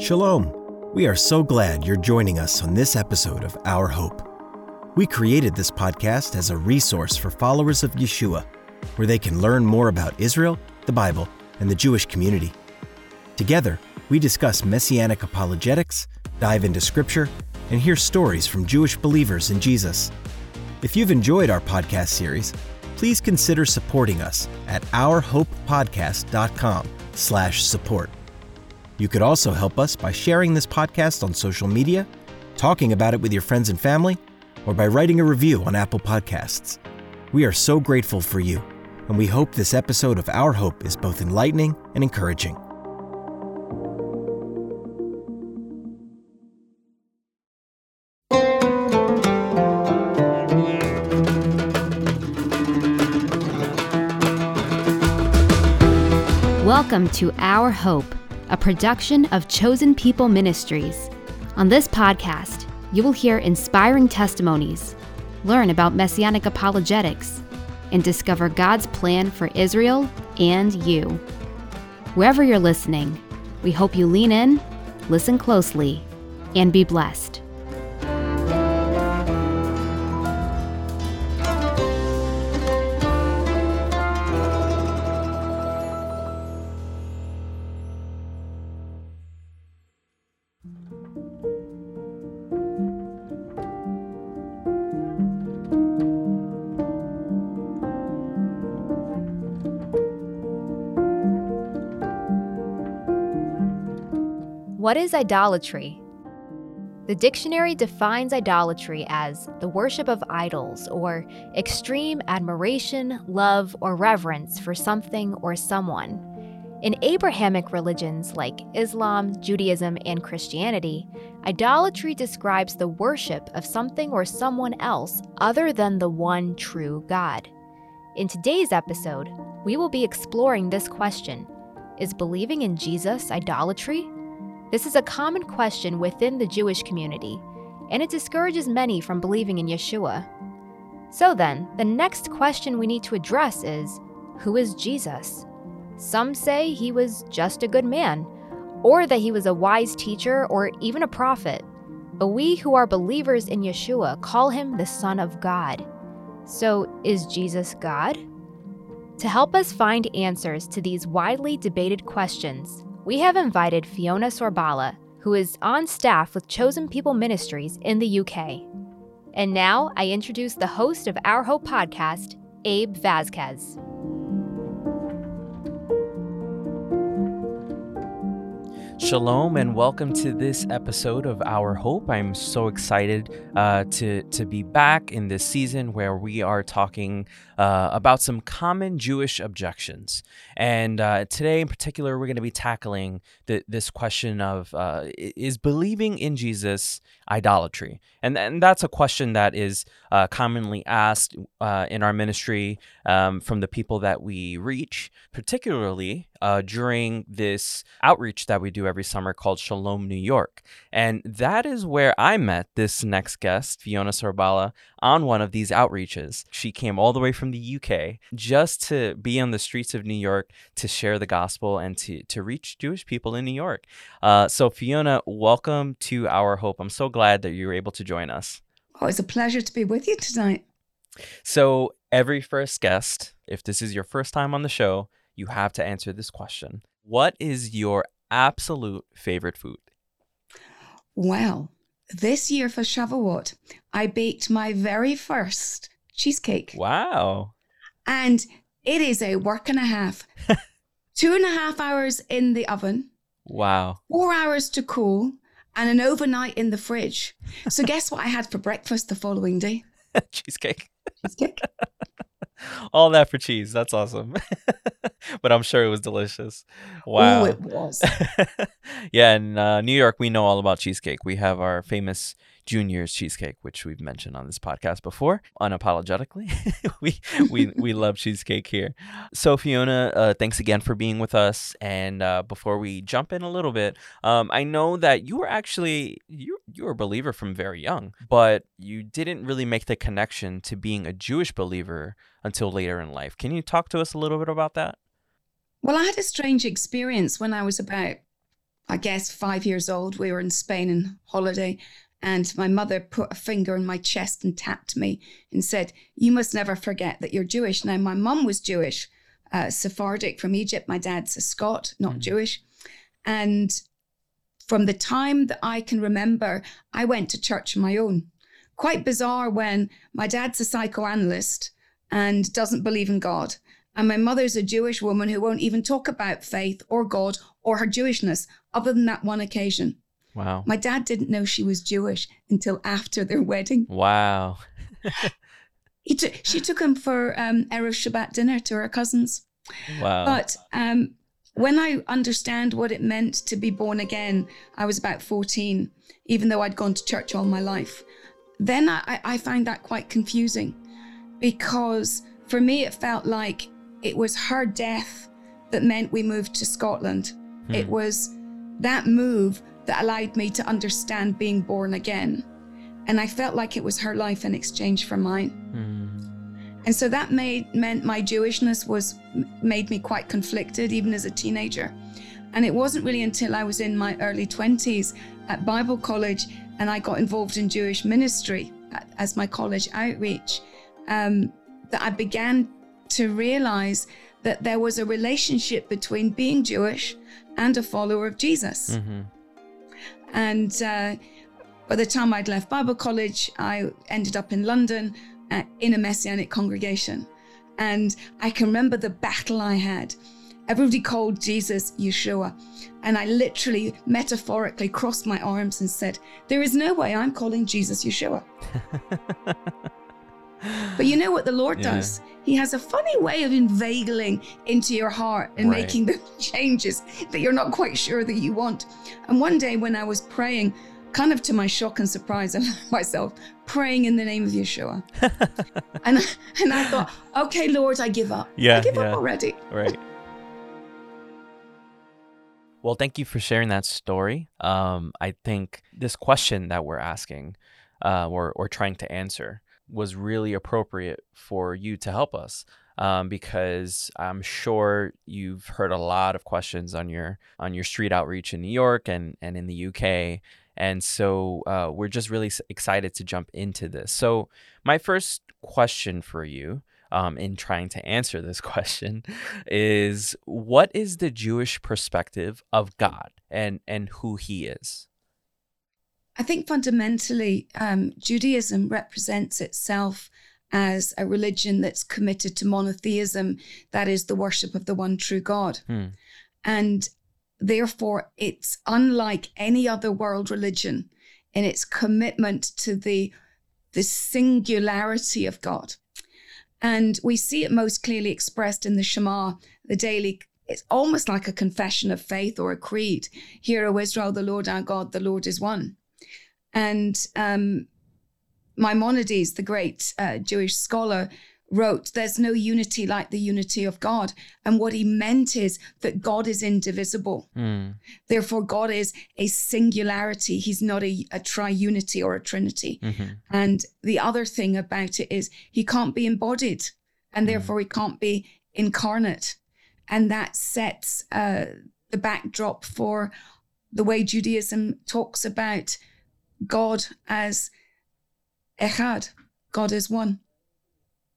Shalom. We are so glad you're joining us on this episode of Our Hope. We created this podcast as a resource for followers of Yeshua, where they can learn more about Israel, the Bible, and the Jewish community. Together, we discuss messianic apologetics, dive into scripture, and hear stories from Jewish believers in Jesus. If you've enjoyed our podcast series, please consider supporting us at ourhopepodcast.com/support. You could also help us by sharing this podcast on social media, talking about it with your friends and family, or by writing a review on Apple Podcasts. We are so grateful for you, and we hope this episode of Our Hope is both enlightening and encouraging. Welcome to Our Hope, a production of Chosen People Ministries. On this podcast, you will hear inspiring testimonies, learn about messianic apologetics, and discover God's plan for Israel and you. Wherever you're listening, we hope you lean in, listen closely, and be blessed. What is idolatry? The dictionary defines idolatry as the worship of idols or extreme admiration, love, or reverence for something or someone. In Abrahamic religions like Islam, Judaism, and Christianity, idolatry describes the worship of something or someone else other than the one true God. In today's episode, we will be exploring this question Is believing in Jesus idolatry? This is a common question within the Jewish community, and it discourages many from believing in Yeshua. So then, the next question we need to address is Who is Jesus? Some say he was just a good man, or that he was a wise teacher or even a prophet. But we who are believers in Yeshua call him the Son of God. So, is Jesus God? To help us find answers to these widely debated questions, we have invited Fiona Sorbala, who is on staff with Chosen People Ministries in the UK. And now I introduce the host of Our Hope podcast, Abe Vasquez. Shalom and welcome to this episode of Our Hope. I'm so excited uh, to to be back in this season where we are talking uh, about some common Jewish objections. And uh, today, in particular, we're going to be tackling the, this question of uh, is believing in Jesus idolatry? And and that's a question that is uh, commonly asked uh, in our ministry um, from the people that we reach, particularly during this outreach that we do every summer called Shalom New York. And that is where I met this next guest, Fiona Sorbala, on one of these outreaches. She came all the way from the UK just to be on the streets of New York to share the gospel and to, to reach Jewish people in New York. Uh, so, Fiona, welcome to Our Hope. I'm so glad that you were able to join us. Oh, it's a pleasure to be with you tonight. So, every first guest, if this is your first time on the show, you have to answer this question What is your absolute favorite food? Well, this year for Shavuot, I baked my very first cheesecake. Wow. And it is a work and a half. Two and a half hours in the oven. Wow. Four hours to cool and an overnight in the fridge. So guess what I had for breakfast the following day? Cheesecake. Cheesecake. All that for cheese. That's awesome. but I'm sure it was delicious. Wow. Oh, it was. yeah, in uh, New York, we know all about cheesecake. We have our famous Junior's cheesecake, which we've mentioned on this podcast before, unapologetically. we we we love cheesecake here. So Fiona, uh, thanks again for being with us. And uh, before we jump in a little bit, um, I know that you were actually you you were a believer from very young, but you didn't really make the connection to being a Jewish believer until later in life. Can you talk to us a little bit about that? Well, I had a strange experience when I was about I guess, five years old. We were in Spain on holiday, and my mother put a finger in my chest and tapped me and said, You must never forget that you're Jewish. Now, my mum was Jewish, uh, Sephardic from Egypt. My dad's a Scot, not mm-hmm. Jewish. And from the time that I can remember, I went to church on my own. Quite bizarre when my dad's a psychoanalyst and doesn't believe in God. And my mother's a Jewish woman who won't even talk about faith or God or her Jewishness, other than that one occasion. Wow. My dad didn't know she was Jewish until after their wedding. Wow. he t- she took him for um, Erev Shabbat dinner to her cousins. Wow. But um, when I understand what it meant to be born again, I was about 14, even though I'd gone to church all my life. Then I, I find that quite confusing because for me, it felt like it was her death that meant we moved to Scotland. Hmm. It was that move that allowed me to understand being born again. And I felt like it was her life in exchange for mine. Hmm. And so that made meant my Jewishness was made me quite conflicted even as a teenager. And it wasn't really until I was in my early 20s at Bible college and I got involved in Jewish ministry as my college outreach um, that I began to realize that there was a relationship between being Jewish and a follower of Jesus. Mm-hmm. And uh, by the time I'd left Bible college, I ended up in London uh, in a Messianic congregation. And I can remember the battle I had. Everybody called Jesus Yeshua. And I literally, metaphorically crossed my arms and said, There is no way I'm calling Jesus Yeshua. but you know what the Lord yeah. does? He has a funny way of inveigling into your heart and right. making the changes that you're not quite sure that you want. And one day when I was praying, kind of to my shock and surprise of myself, praying in the name of Yeshua. and, and I thought, okay, Lord, I give up. Yeah. I give yeah. up already. Right. Well, thank you for sharing that story. Um, I think this question that we're asking uh, or, or trying to answer was really appropriate for you to help us um, because I'm sure you've heard a lot of questions on your on your street outreach in New York and and in the UK, and so uh, we're just really excited to jump into this. So my first question for you. Um, in trying to answer this question is what is the Jewish perspective of God and and who he is? I think fundamentally, um, Judaism represents itself as a religion that's committed to monotheism, that is, the worship of the one true God. Hmm. And therefore, it's unlike any other world religion in its commitment to the, the singularity of God. And we see it most clearly expressed in the Shema, the daily it's almost like a confession of faith or a creed. Hear, O Israel, the Lord our God, the Lord is one. And um, Maimonides, the great uh, Jewish scholar, wrote, There's no unity like the unity of God. And what he meant is that God is indivisible. Mm. Therefore, God is a singularity. He's not a, a triunity or a trinity. Mm-hmm. And the other thing about it is he can't be embodied, and mm. therefore he can't be incarnate. And that sets uh, the backdrop for the way Judaism talks about God as Echad, God is one.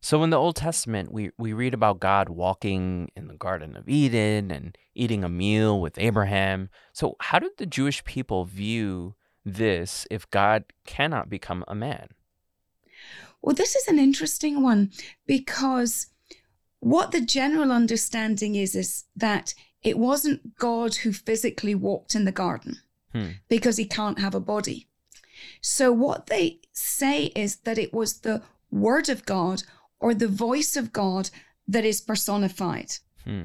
So in the Old Testament, we, we read about God walking in the Garden of Eden and eating a meal with Abraham. So how did the Jewish people view this if God cannot become a man? Well, this is an interesting one because what the general understanding is is that it wasn't God who physically walked in the garden hmm. because he can't have a body. So, what they say is that it was the word of God or the voice of God that is personified. Hmm.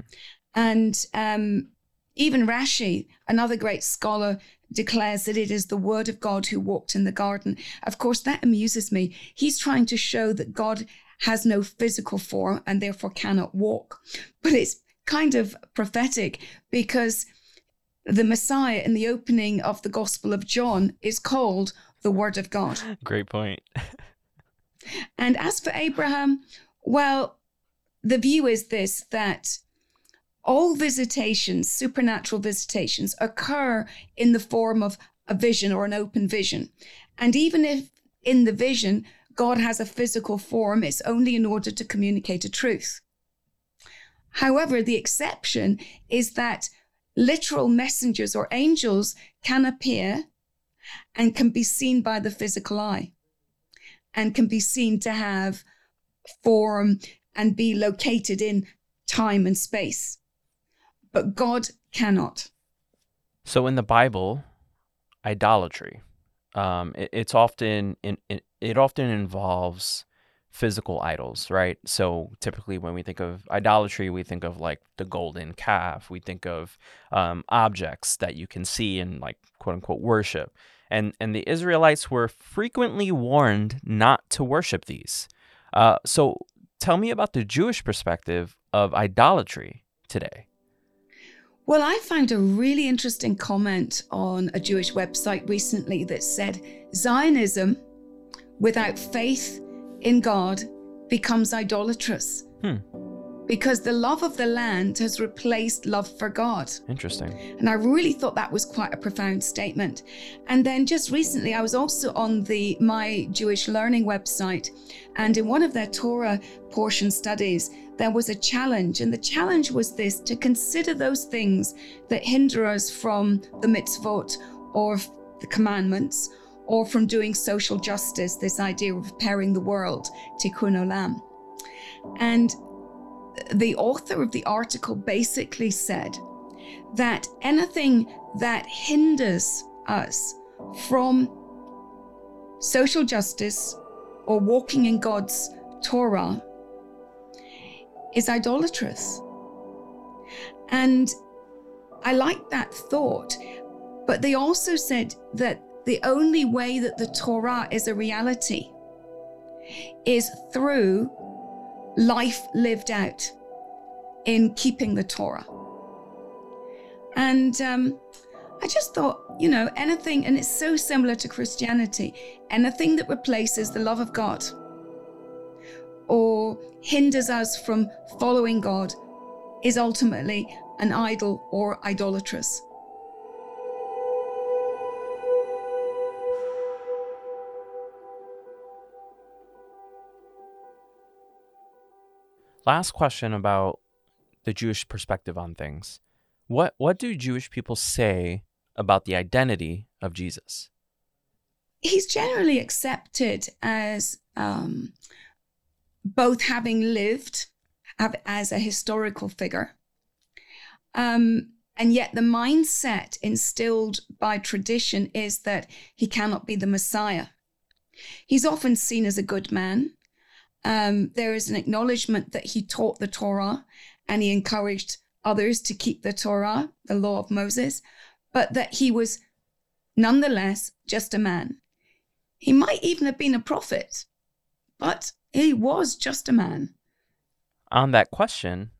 And um, even Rashi, another great scholar, declares that it is the word of God who walked in the garden. Of course, that amuses me. He's trying to show that God has no physical form and therefore cannot walk. But it's kind of prophetic because the Messiah in the opening of the Gospel of John is called the word of God. Great point. and as for Abraham, well, the view is this that all visitations, supernatural visitations, occur in the form of a vision or an open vision. And even if in the vision, God has a physical form, it's only in order to communicate a truth. However, the exception is that literal messengers or angels can appear and can be seen by the physical eye and can be seen to have form and be located in time and space. But God cannot. So in the Bible, idolatry, um, it, it's often in, it, it often involves physical idols, right? So typically, when we think of idolatry, we think of like the golden calf. We think of um, objects that you can see and like quote unquote worship. And and the Israelites were frequently warned not to worship these. Uh, so tell me about the Jewish perspective of idolatry today. Well, I found a really interesting comment on a Jewish website recently that said Zionism without faith in God becomes idolatrous. Hmm. Because the love of the land has replaced love for God. Interesting. And I really thought that was quite a profound statement. And then just recently, I was also on the My Jewish Learning website, and in one of their Torah portion studies, there was a challenge. And the challenge was this to consider those things that hinder us from the mitzvot or the commandments or from doing social justice, this idea of repairing the world, tikkun olam. And the author of the article basically said that anything that hinders us from social justice or walking in God's Torah is idolatrous. And I like that thought. But they also said that the only way that the Torah is a reality is through life lived out in keeping the Torah. And um, I just thought, you know, anything, and it's so similar to Christianity, anything that replaces the love of God or hinders us from following God is ultimately an idol or idolatrous. Last question about the Jewish perspective on things. What what do Jewish people say about the identity of Jesus? He's generally accepted as um, both having lived as a historical figure, um, and yet the mindset instilled by tradition is that he cannot be the Messiah. He's often seen as a good man, um, there is an acknowledgement that he taught the Torah and he encouraged others to keep the Torah, the law of Moses, but that he was nonetheless just a man. He might even have been a prophet, but he was just a man. On that question,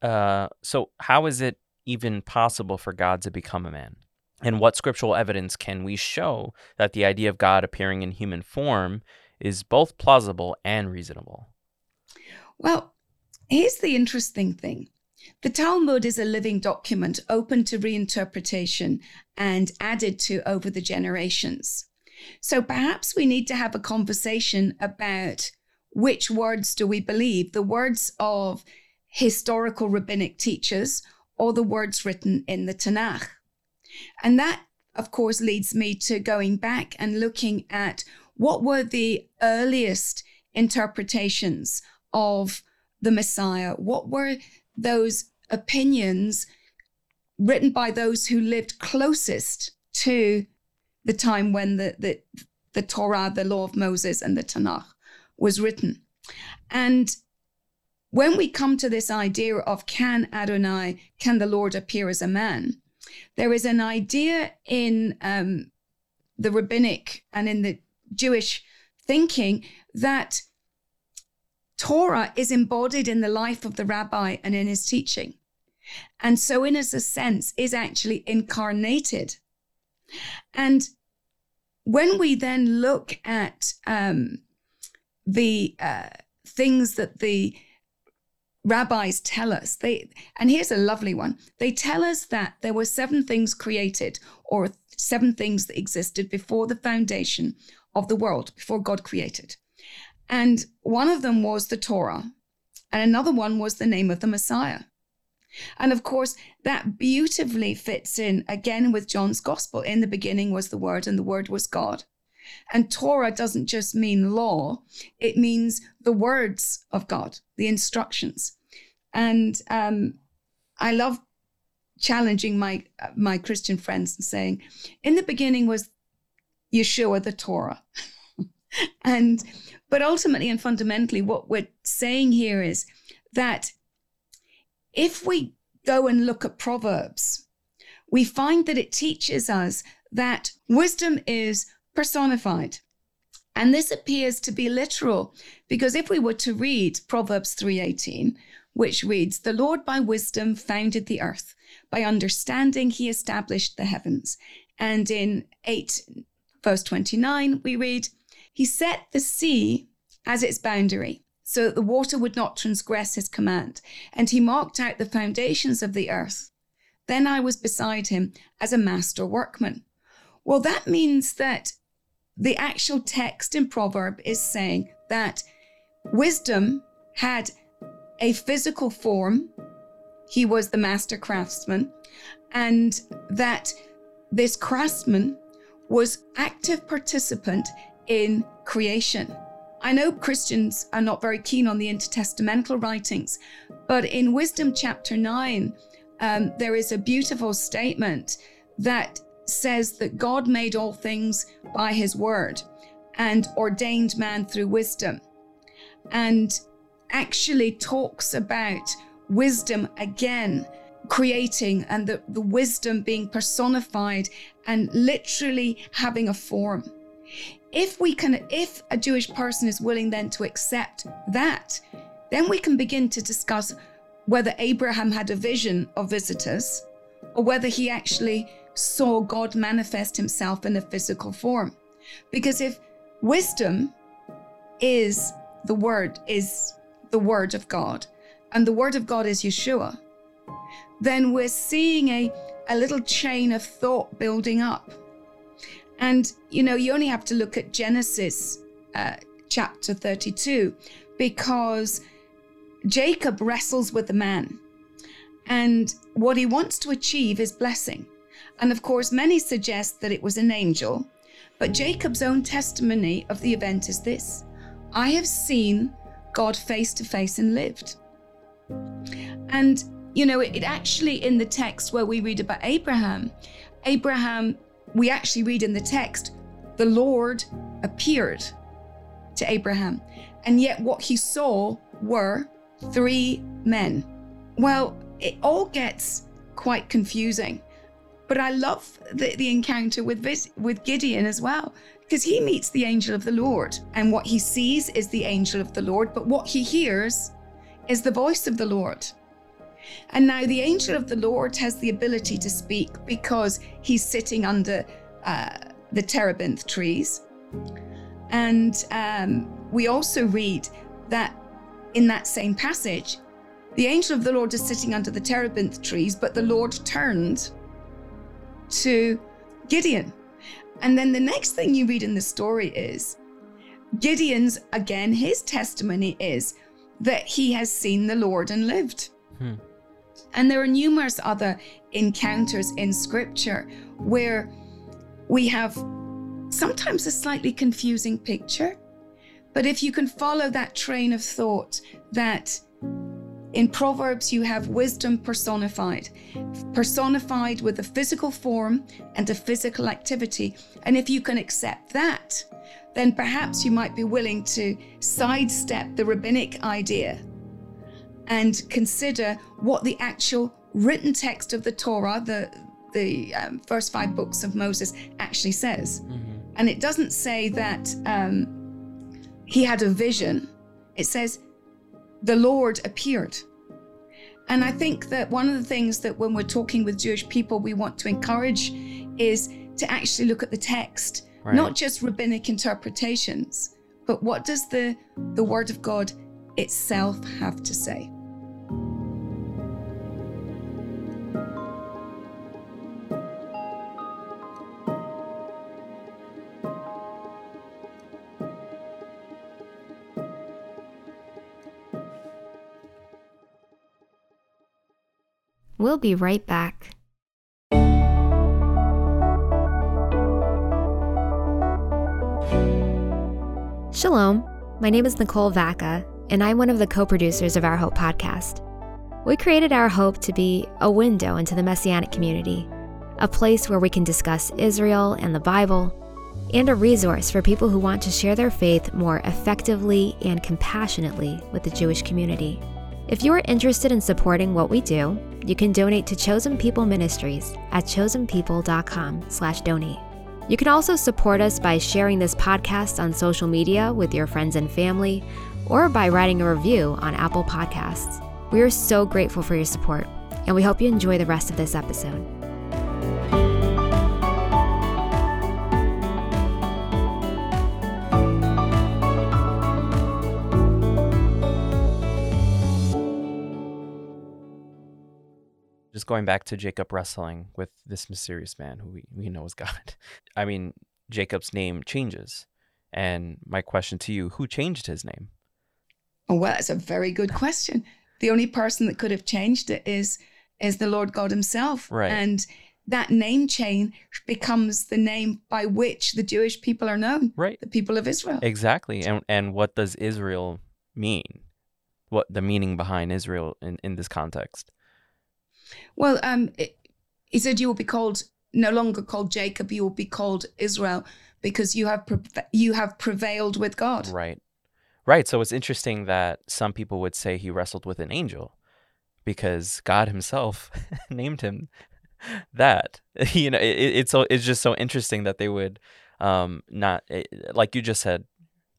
uh, so how is it even possible for God to become a man? And what scriptural evidence can we show that the idea of God appearing in human form is both plausible and reasonable? Well, here's the interesting thing. The Talmud is a living document open to reinterpretation and added to over the generations. So perhaps we need to have a conversation about which words do we believe the words of historical rabbinic teachers or the words written in the Tanakh. And that, of course, leads me to going back and looking at what were the earliest interpretations of the Messiah? What were those opinions written by those who lived closest to the time when the, the, the Torah, the law of Moses, and the Tanakh was written? And when we come to this idea of can Adonai, can the Lord appear as a man, there is an idea in um, the rabbinic and in the Jewish thinking that Torah is embodied in the life of the rabbi and in his teaching. And so, in a sense, is actually incarnated. And when we then look at um, the uh, things that the rabbis tell us they and here's a lovely one they tell us that there were seven things created or seven things that existed before the foundation of the world before god created. And one of them was the torah and another one was the name of the messiah. And of course that beautifully fits in again with john's gospel. In the beginning was the word and the word was god. And Torah doesn't just mean law, it means the words of God, the instructions. And um, I love challenging my my Christian friends and saying, in the beginning was Yeshua, the Torah. and but ultimately and fundamentally, what we're saying here is that if we go and look at Proverbs, we find that it teaches us that wisdom is personified. And this appears to be literal because if we were to read Proverbs 3:18, which reads, "The Lord by wisdom founded the earth; by understanding he established the heavens." And in 8 verse 29, we read, "He set the sea as its boundary, so that the water would not transgress his command, and he marked out the foundations of the earth. Then I was beside him as a master workman." Well, that means that the actual text in Proverb is saying that wisdom had a physical form. He was the master craftsman, and that this craftsman was active participant in creation. I know Christians are not very keen on the intertestamental writings, but in Wisdom chapter 9, um, there is a beautiful statement that says that God made all things by his word and ordained man through wisdom, and actually talks about wisdom again creating and the, the wisdom being personified and literally having a form. If we can, if a Jewish person is willing then to accept that, then we can begin to discuss whether Abraham had a vision of visitors or whether he actually saw God manifest himself in a physical form. Because if wisdom is the word, is the word of God, and the word of God is Yeshua, then we're seeing a, a little chain of thought building up. And, you know, you only have to look at Genesis uh, chapter 32 because Jacob wrestles with the man. And what he wants to achieve is blessing. And of course, many suggest that it was an angel. But Jacob's own testimony of the event is this I have seen God face to face and lived. And, you know, it, it, actually, in the text where we read about Abraham, Abraham, we actually read in the text, the Lord appeared to Abraham. And yet, what he saw were three men. Well, it all gets quite confusing but I love the, the encounter with with Gideon as well, because he meets the angel of the Lord, and what he sees is the angel of the Lord, but what he hears is the voice of the Lord. And now the angel of the Lord has the ability to speak because he's sitting under uh, the terebinth trees. And um, we also read that in that same passage, the angel of the Lord is sitting under the terebinth trees, but the Lord turned to Gideon. And then the next thing you read in the story is Gideon's, again, his testimony is that he has seen the Lord and lived. Hmm. And there are numerous other encounters in scripture where we have sometimes a slightly confusing picture. But if you can follow that train of thought that in Proverbs, you have wisdom personified, personified with a physical form and a physical activity. And if you can accept that, then perhaps you might be willing to sidestep the rabbinic idea and consider what the actual written text of the Torah, the the um, first five books of Moses, actually says. Mm-hmm. And it doesn't say that um, he had a vision. It says the Lord appeared. And I think that one of the things that when we're talking with Jewish people, we want to encourage is to actually look at the text, right. not just rabbinic interpretations, but what does the, the Word of God itself have to say. We'll be right back. Shalom. My name is Nicole Vaca, and I'm one of the co producers of Our Hope podcast. We created Our Hope to be a window into the Messianic community, a place where we can discuss Israel and the Bible, and a resource for people who want to share their faith more effectively and compassionately with the Jewish community. If you are interested in supporting what we do, you can donate to Chosen People Ministries at chosenpeople.com/donate. You can also support us by sharing this podcast on social media with your friends and family or by writing a review on Apple Podcasts. We are so grateful for your support, and we hope you enjoy the rest of this episode. just going back to Jacob wrestling with this mysterious man who we, we know is God. I mean, Jacob's name changes. And my question to you, who changed his name? Oh, well, that's a very good question. The only person that could have changed it is is the Lord God himself. Right. And that name chain becomes the name by which the Jewish people are known. Right. The people of Israel. Exactly. And and what does Israel mean? What the meaning behind Israel in, in this context? Well, um, it, he said you will be called no longer called Jacob. You will be called Israel because you have pre- you have prevailed with God. Right. Right. So it's interesting that some people would say he wrestled with an angel because God himself named him that. You know, it, it's it's just so interesting that they would um not it, like you just said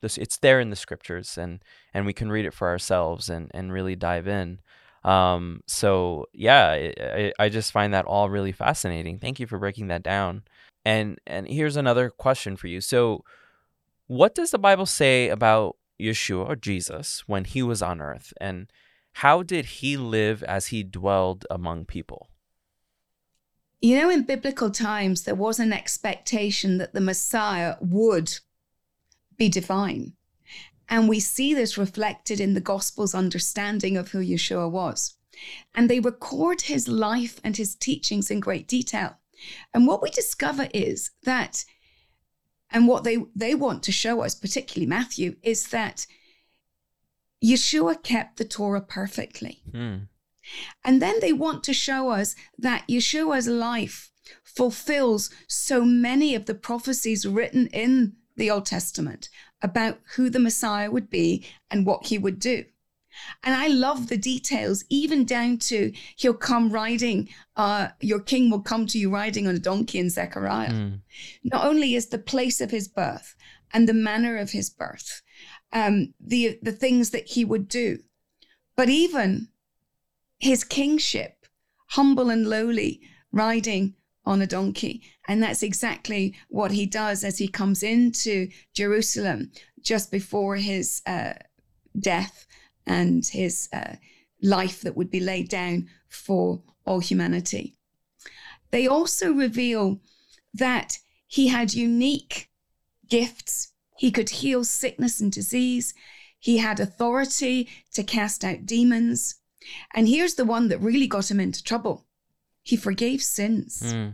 this it's there in the scriptures and and we can read it for ourselves and and really dive in. Um, so yeah, I, I just find that all really fascinating. Thank you for breaking that down. And and here's another question for you. So, what does the Bible say about Yeshua or Jesus when he was on earth, and how did he live as he dwelled among people? You know, in biblical times, there was an expectation that the Messiah would be divine. And we see this reflected in the Gospel's understanding of who Yeshua was. And they record his life and his teachings in great detail. And what we discover is that, and what they, they want to show us, particularly Matthew, is that Yeshua kept the Torah perfectly. Hmm. And then they want to show us that Yeshua's life fulfills so many of the prophecies written in the Old Testament about who the Messiah would be and what he would do. And I love the details, even down to he'll come riding, uh, your king will come to you riding on a donkey in Zechariah. Mm. Not only is the place of his birth and the manner of his birth, um, the, the things that he would do, but even his kingship, humble and lowly, riding on a donkey. And that's exactly what he does as he comes into Jerusalem just before his uh, death and his uh, life that would be laid down for all humanity. They also reveal that he had unique gifts. He could heal sickness and disease. He had authority to cast out demons. And here's the one that really got him into trouble he forgave sins. Mm.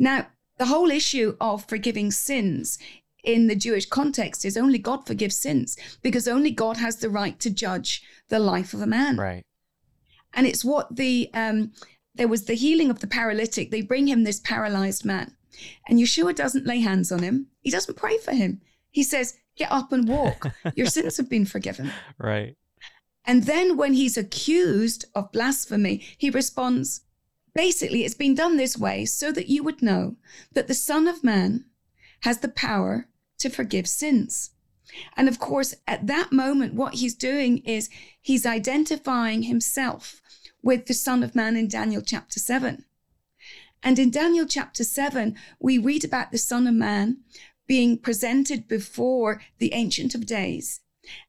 Now, the whole issue of forgiving sins in the Jewish context is only God forgives sins because only God has the right to judge the life of a man. Right. And it's what the um, there was the healing of the paralytic. They bring him this paralyzed man, and Yeshua doesn't lay hands on him. He doesn't pray for him. He says, "Get up and walk. Your sins have been forgiven." Right. And then when he's accused of blasphemy, he responds, basically, it's been done this way so that you would know that the Son of Man has the power to forgive sins. And of course, at that moment, what he's doing is he's identifying himself with the Son of Man in Daniel chapter 7. And in Daniel chapter 7, we read about the Son of Man being presented before the Ancient of Days.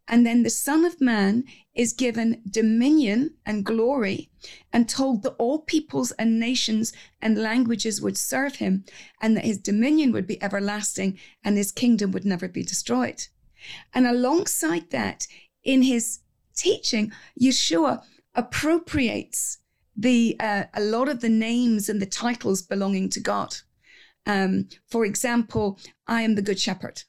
And then the Son of Man is given dominion and glory and told that all peoples and nations and languages would serve him and that his dominion would be everlasting and his kingdom would never be destroyed. And alongside that, in his teaching, Yeshua appropriates the uh, a lot of the names and the titles belonging to God. Um, for example, I am the Good Shepherd,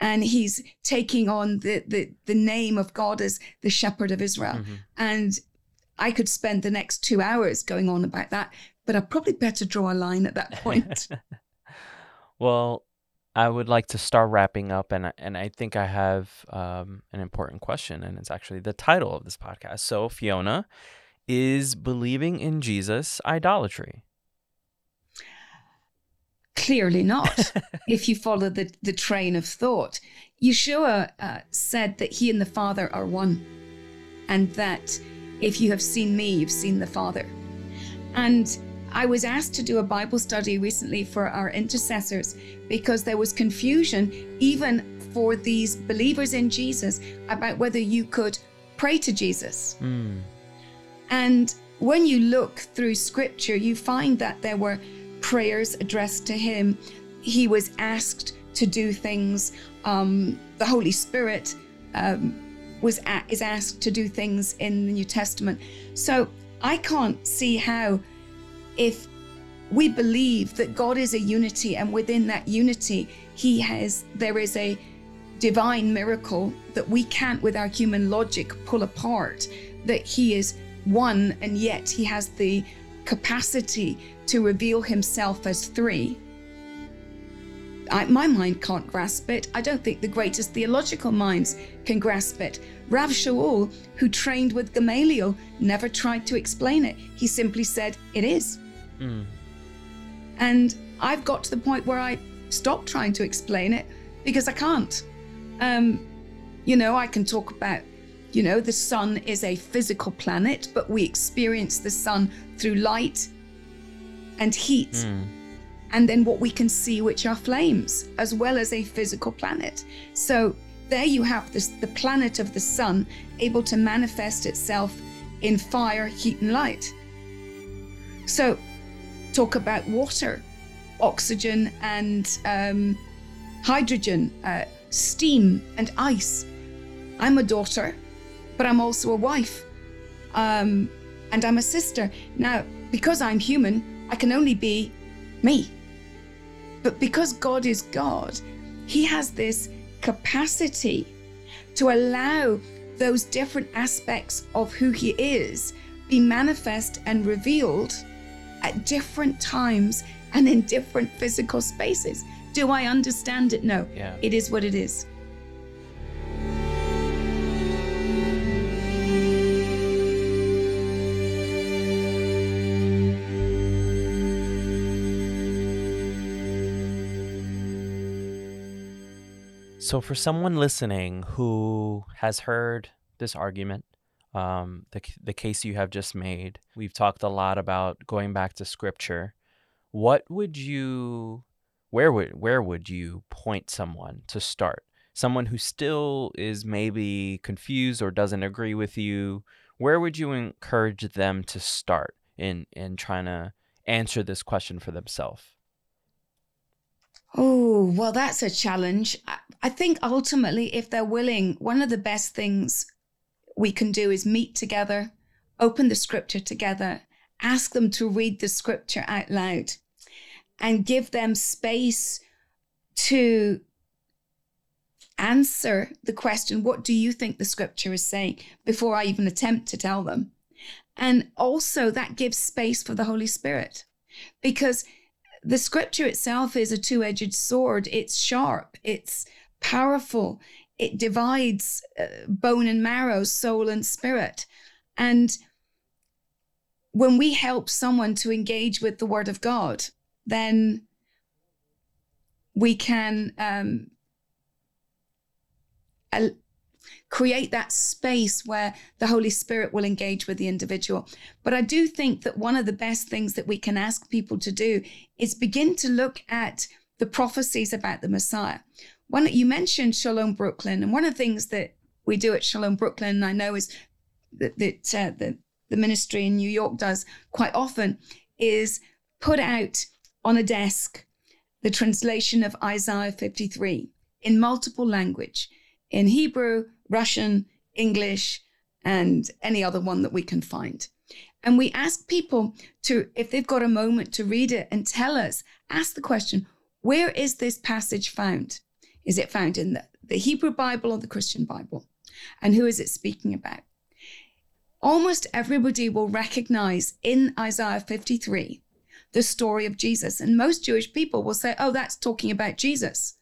and he's taking on the the the name of God as the Shepherd of Israel. Mm-hmm. And I could spend the next two hours going on about that, but I'd probably better draw a line at that point. well, I would like to start wrapping up, and and I think I have um, an important question, and it's actually the title of this podcast. So, Fiona, is believing in Jesus idolatry? Clearly not. if you follow the, the train of thought, Yeshua uh, said that he and the Father are one, and that if you have seen me, you've seen the Father. And I was asked to do a Bible study recently for our intercessors because there was confusion, even for these believers in Jesus, about whether you could pray to Jesus. Mm. And when you look through scripture, you find that there were prayers addressed to him. He was asked to do things. Um, the Holy Spirit um, was at, is asked to do things in the New Testament. So I can't see how, if we believe that God is a unity, and within that unity, He has there is a divine miracle that we can't, with our human logic, pull apart. That He is one, and yet He has the capacity to reveal Himself as three. I, my mind can't grasp it. I don't think the greatest theological minds can grasp it. Rav Shaul, who trained with Gamaliel, never tried to explain it. He simply said, It is. Mm. And I've got to the point where I stopped trying to explain it because I can't. Um, you know, I can talk about, you know, the sun is a physical planet, but we experience the sun through light and heat. Mm and then what we can see, which are flames, as well as a physical planet. So there you have this, the planet of the sun able to manifest itself in fire, heat, and light. So, talk about water, oxygen, and um, hydrogen, uh, steam, and ice. I'm a daughter, but I'm also a wife, um, and I'm a sister. Now, because I'm human, I can only be me. But because God is God, He has this capacity to allow those different aspects of who He is be manifest and revealed at different times and in different physical spaces. Do I understand it? No. Yeah. It is what it is. So, for someone listening who has heard this argument, um, the the case you have just made, we've talked a lot about going back to scripture. What would you, where would where would you point someone to start? Someone who still is maybe confused or doesn't agree with you. Where would you encourage them to start in in trying to answer this question for themselves? Oh, well, that's a challenge. I think ultimately, if they're willing, one of the best things we can do is meet together, open the scripture together, ask them to read the scripture out loud, and give them space to answer the question, What do you think the scripture is saying? before I even attempt to tell them. And also, that gives space for the Holy Spirit because the scripture itself is a two edged sword. It's sharp, it's powerful, it divides uh, bone and marrow, soul and spirit. And when we help someone to engage with the word of God, then we can um, create that space where the Holy Spirit will engage with the individual. But I do think that one of the best things that we can ask people to do is begin to look at the prophecies about the Messiah. One you mentioned Shalom Brooklyn, and one of the things that we do at Shalom Brooklyn, I know, is that, that uh, the, the ministry in New York does quite often, is put out on a desk the translation of Isaiah 53 in multiple language, in Hebrew, Russian, English, and any other one that we can find. And we ask people to, if they've got a moment to read it and tell us, ask the question, where is this passage found? Is it found in the, the Hebrew Bible or the Christian Bible? And who is it speaking about? Almost everybody will recognize in Isaiah 53 the story of Jesus. And most Jewish people will say, oh, that's talking about Jesus.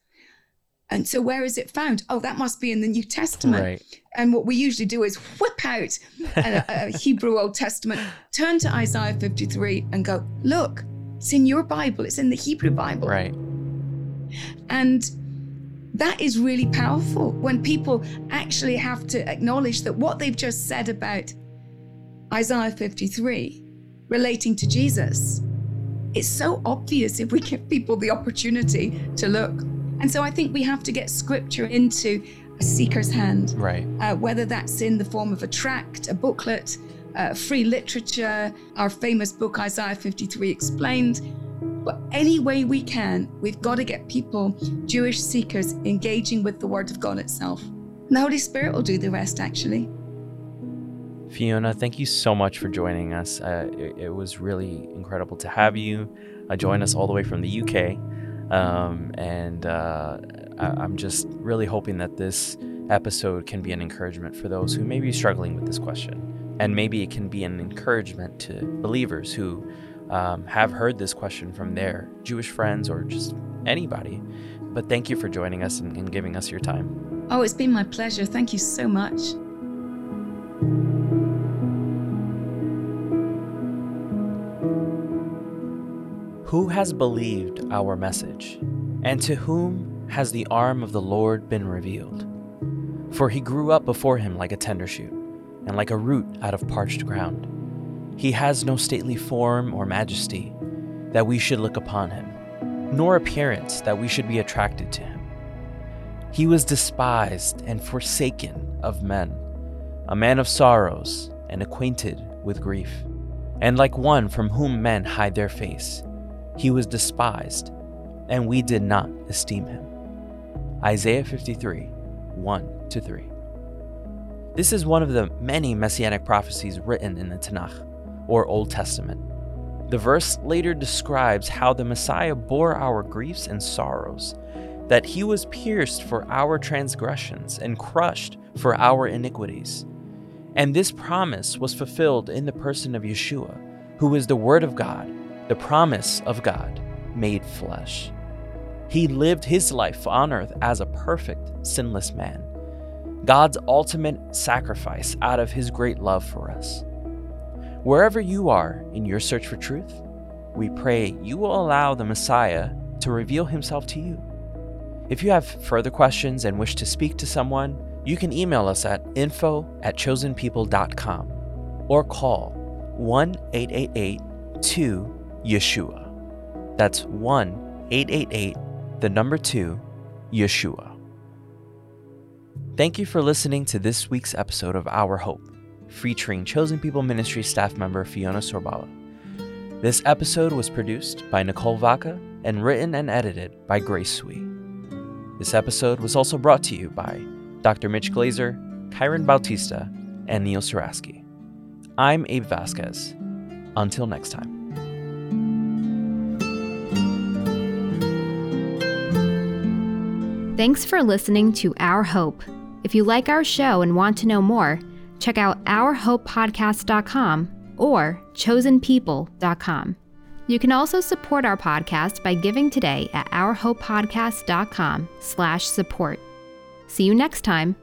And so, where is it found? Oh, that must be in the New Testament. Right. And what we usually do is whip out a, a Hebrew Old Testament, turn to Isaiah 53 and go, look, it's in your Bible, it's in the Hebrew Bible. Right. And that is really powerful when people actually have to acknowledge that what they've just said about Isaiah 53 relating to Jesus, it's so obvious if we give people the opportunity to look. And so I think we have to get scripture into a seeker's hand. Right. Uh, whether that's in the form of a tract, a booklet, uh, free literature, our famous book, Isaiah 53 Explained. But any way we can, we've got to get people, Jewish seekers, engaging with the Word of God itself. And the Holy Spirit will do the rest, actually. Fiona, thank you so much for joining us. Uh, it, it, was really incredible to have you uh, join us all the way from the UK. Um, and uh, I- am just really hoping that this episode can be an encouragement for those who may be struggling with this question. And maybe it can be an encouragement to believers who um, have heard this question from their Jewish friends or just anybody. But thank you for joining us and, and giving us your time. Oh, it's been my pleasure. Thank you so much. Who has believed our message? And to whom has the arm of the Lord been revealed? For he grew up before him like a tender shoot, and like a root out of parched ground. He has no stately form or majesty that we should look upon him, nor appearance that we should be attracted to him. He was despised and forsaken of men, a man of sorrows and acquainted with grief, and like one from whom men hide their face he was despised, and we did not esteem him. Isaiah 53 1 to 3. This is one of the many messianic prophecies written in the Tanakh, or Old Testament. The verse later describes how the Messiah bore our griefs and sorrows, that he was pierced for our transgressions and crushed for our iniquities. And this promise was fulfilled in the person of Yeshua, who is the Word of God the promise of God made flesh. He lived his life on earth as a perfect, sinless man, God's ultimate sacrifice out of his great love for us. Wherever you are in your search for truth, we pray you will allow the Messiah to reveal himself to you. If you have further questions and wish to speak to someone, you can email us at info at chosenpeople.com or call 1 888 2 Yeshua. That's 1 888, the number 2, Yeshua. Thank you for listening to this week's episode of Our Hope, featuring Chosen People Ministry staff member Fiona Sorbala. This episode was produced by Nicole Vaca and written and edited by Grace Sui. This episode was also brought to you by Dr. Mitch Glaser, Kyron Bautista, and Neil Saraski. I'm Abe Vasquez. Until next time. Thanks for listening to Our Hope. If you like our show and want to know more, check out ourhopepodcast.com or chosenpeople.com. You can also support our podcast by giving today at ourhopepodcast.com slash support. See you next time.